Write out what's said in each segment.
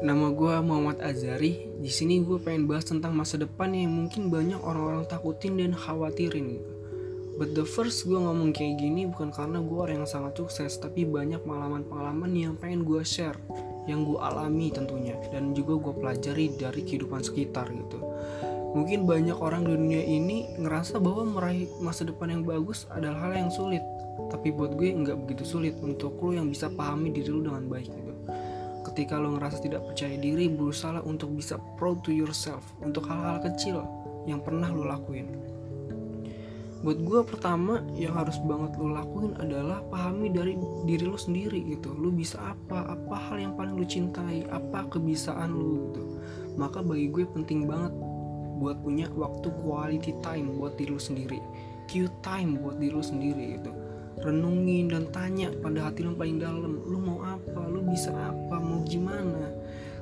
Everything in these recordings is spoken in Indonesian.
Nama gue Muhammad Azari. Di sini gue pengen bahas tentang masa depan yang mungkin banyak orang-orang takutin dan khawatirin. But the first gue ngomong kayak gini bukan karena gue orang yang sangat sukses, tapi banyak pengalaman-pengalaman yang pengen gue share, yang gue alami tentunya, dan juga gue pelajari dari kehidupan sekitar gitu. Mungkin banyak orang di dunia ini ngerasa bahwa meraih masa depan yang bagus adalah hal yang sulit, tapi buat gue nggak begitu sulit untuk lo yang bisa pahami diri lo dengan baik gitu ketika lo ngerasa tidak percaya diri berusaha untuk bisa proud to yourself untuk hal-hal kecil yang pernah lo lakuin. Buat gue pertama yang harus banget lo lakuin adalah pahami dari diri lo sendiri gitu. Lo bisa apa apa hal yang paling lo cintai apa kebiasaan lo gitu. Maka bagi gue penting banget buat punya waktu quality time buat diri lo sendiri. Q time buat diri lo sendiri gitu. Renungin dan tanya pada hati lo paling dalam lu mau apa? Lu bisa apa mau gimana.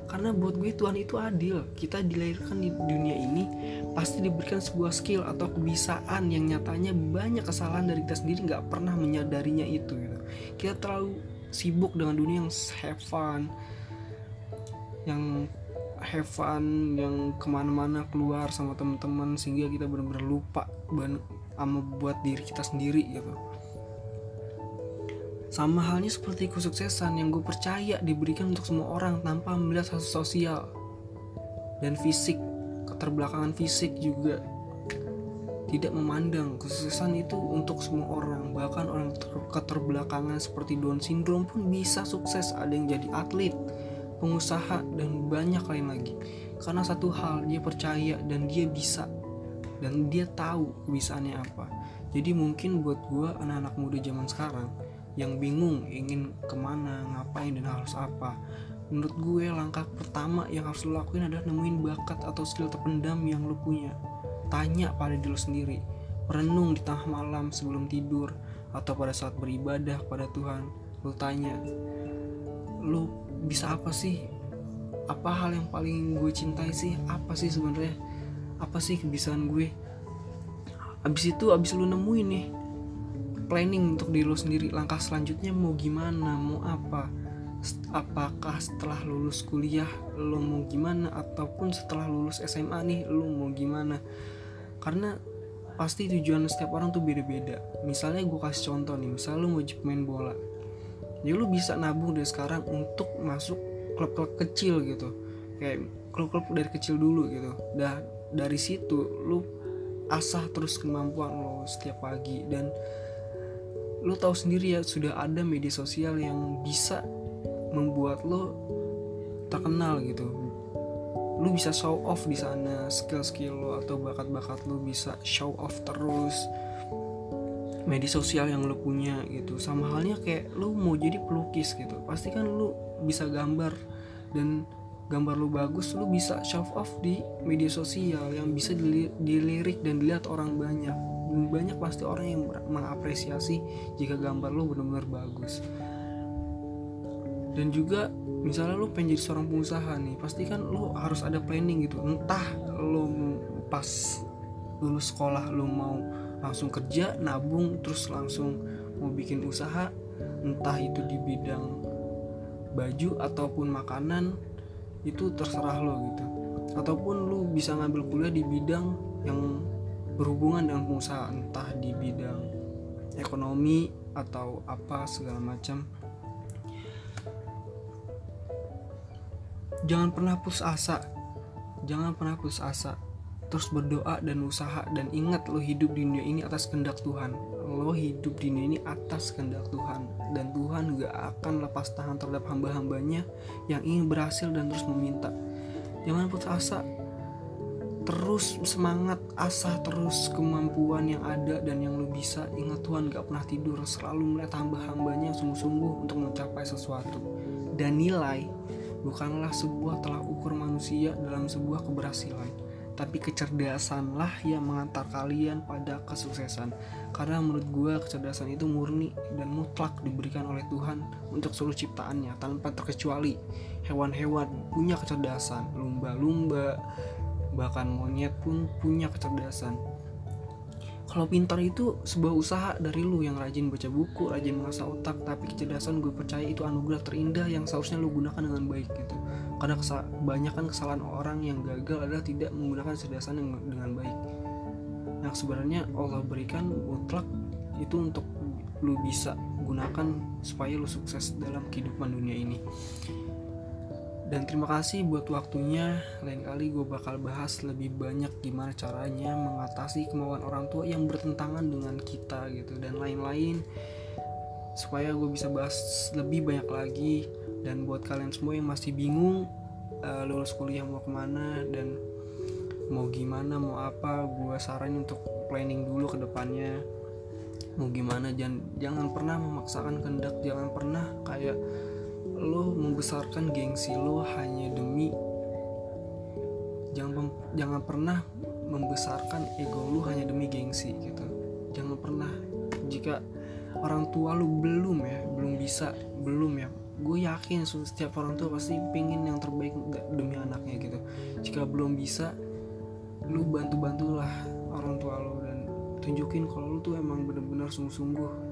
Karena buat gue Tuhan itu adil. Kita dilahirkan di dunia ini pasti diberikan sebuah skill atau kebiasaan yang nyatanya banyak kesalahan dari kita sendiri nggak pernah menyadarinya itu gitu. kita terlalu sibuk dengan dunia yang have fun yang have fun yang ke mana-mana keluar sama teman-teman sehingga kita benar-benar lupa sama buat diri kita sendiri gitu sama halnya seperti kesuksesan yang gue percaya diberikan untuk semua orang tanpa melihat hasil sosial. Dan fisik, keterbelakangan fisik juga tidak memandang kesuksesan itu untuk semua orang. Bahkan orang keterbelakangan seperti Down syndrome pun bisa sukses. Ada yang jadi atlet pengusaha dan banyak lain lagi. Karena satu hal dia percaya dan dia bisa. Dan dia tahu kebisaannya apa jadi mungkin buat gue anak-anak muda zaman sekarang yang bingung ingin ke mana ngapain dan harus apa menurut gue langkah pertama yang harus lo lakuin adalah nemuin bakat atau skill terpendam yang lo punya. Tanya pada diri lo sendiri renung di tengah malam sebelum tidur atau pada saat beribadah pada Tuhan. Lo tanya lo bisa apa sih? Apa hal yang paling gue cintai sih? Apa sih sebenarnya? Apa sih kebiasaan gue abis itu abis lo nemuin nih planning untuk diri lo sendiri langkah selanjutnya mau gimana mau apa? Apakah setelah lulus kuliah lo mau gimana? Ataupun setelah lulus SMA nih lo mau gimana? Karena pasti tujuan setiap orang tuh beda-beda. Misalnya gue kasih contoh nih misalnya lo mau main bola. Ya lo bisa nabung dari sekarang untuk masuk klub-klub kecil gitu. Kayak klub-klub dari kecil dulu gitu. Dah dari situ lo asah terus kemampuan lo setiap pagi. Dan lo tahu sendiri ya sudah ada media sosial yang bisa membuat lo terkenal gitu. Lo bisa show off di sana skill-skill lo atau bakat-bakat lo bisa show off terus. Media sosial yang lo punya gitu. Sama halnya kayak lo mau jadi pelukis gitu. Pasti kan lo bisa gambar dan gambar lo bagus lo bisa show off di media sosial yang bisa dilirik dan dilihat orang banyak. Banyak pasti orang yang mengapresiasi jika gambar lo benar-benar bagus. Dan juga misalnya lo pengen jadi seorang pengusaha nih pasti kan lo harus ada planning gitu. Entah lo pas lulus sekolah lo mau langsung kerja nabung terus langsung mau bikin usaha entah itu di bidang baju ataupun makanan itu terserah lo gitu. Ataupun lo bisa ngambil kuliah di bidang yang berhubungan dengan pengusaha entah di bidang ekonomi atau apa segala macam. Jangan pernah putus asa. Jangan pernah putus asa. Terus berdoa dan usaha dan ingat lo hidup di dunia ini atas kehendak Tuhan lo hidup di dunia ini atas kehendak Tuhan. Dan Tuhan gak akan lepas tangan terhadap hamba-hambanya yang ingin berhasil dan terus meminta. Jangan putus asa. Terus semangat asah terus kemampuan yang ada dan yang lu bisa. Ingat Tuhan gak pernah tidur selalu melihat hamba-hambanya sungguh-sungguh untuk mencapai sesuatu. Dan nilai bukanlah sebuah telah ukur manusia dalam sebuah keberhasilan tapi kecerdasanlah yang mengantar kalian pada kesuksesan. Karena menurut gue kecerdasan itu murni dan mutlak diberikan oleh Tuhan untuk seluruh ciptaannya tanpa terkecuali. Hewan-hewan punya kecerdasan lumba-lumba bahkan monyet pun punya kecerdasan. Kalau pintar itu sebuah usaha dari lu yang rajin baca buku, rajin mengasah otak, tapi kecerdasan gue percaya itu anugerah terindah yang seharusnya lu gunakan dengan baik gitu. Karena kesa banyak kan kesalahan orang yang gagal adalah tidak menggunakan kecerdasan dengan baik. Yang sebenarnya Allah berikan mutlak itu untuk lu bisa gunakan supaya lu sukses dalam kehidupan dunia ini. Dan terima kasih buat waktunya. Lain kali gue bakal bahas lebih banyak gimana caranya mengatasi kemauan orang tua yang bertentangan dengan kita gitu dan lain-lain. Supaya gue bisa bahas lebih banyak lagi dan buat kalian semua yang masih bingung uh, lulus kuliah mau ke mana dan mau gimana mau apa gue saranin untuk planning dulu ke depannya. Mau gimana jangan jangan pernah memaksakan kehendak. Jangan pernah kayak lo membesarkan gengsi lo hanya demi jangan jangan pernah membesarkan ego lo hanya demi gengsi gitu. Jangan pernah. Jika orang tua lo belum ya bisa belum ya. Gue yakin setiap orang tua pasti pengen yang terbaik demi anaknya gitu. Jika belum bisa lu bantu bantulah orang tua lo dan tunjukin kalau lu tuh emang bener-bener sungguh-sungguh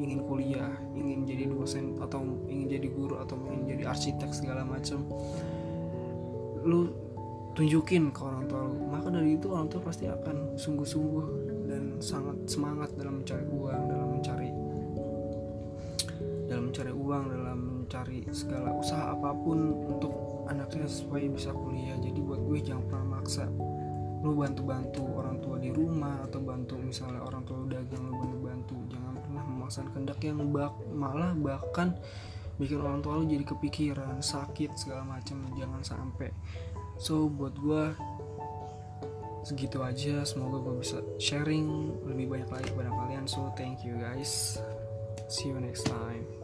ingin kuliah ingin jadi dosen atau ingin jadi guru atau ingin jadi arsitek segala macam. Lu tunjukin ke orang tua lu maka dari itu orang tua pasti akan sungguh-sungguh dan sangat semangat dalam mencari uang dalam mencari mencari uang dalam mencari segala usaha apa pun untuk anaknya supaya bisa kuliah. Jadi buat gue jangan pernah maksa lu bantu-bantu orang tua di rumah atau bantu misalnya orang tua dagang lu bantu-bantu. Jangan pernah memaksakan kehendak yang bak malah bahkan bikin orang tua lu jadi kepikiran sakit segala macam. Jangan sampai. So buat gue segitu aja. Semoga gue bisa sharing lebih banyak lagi kepada kalian. So thank you guys. See you next time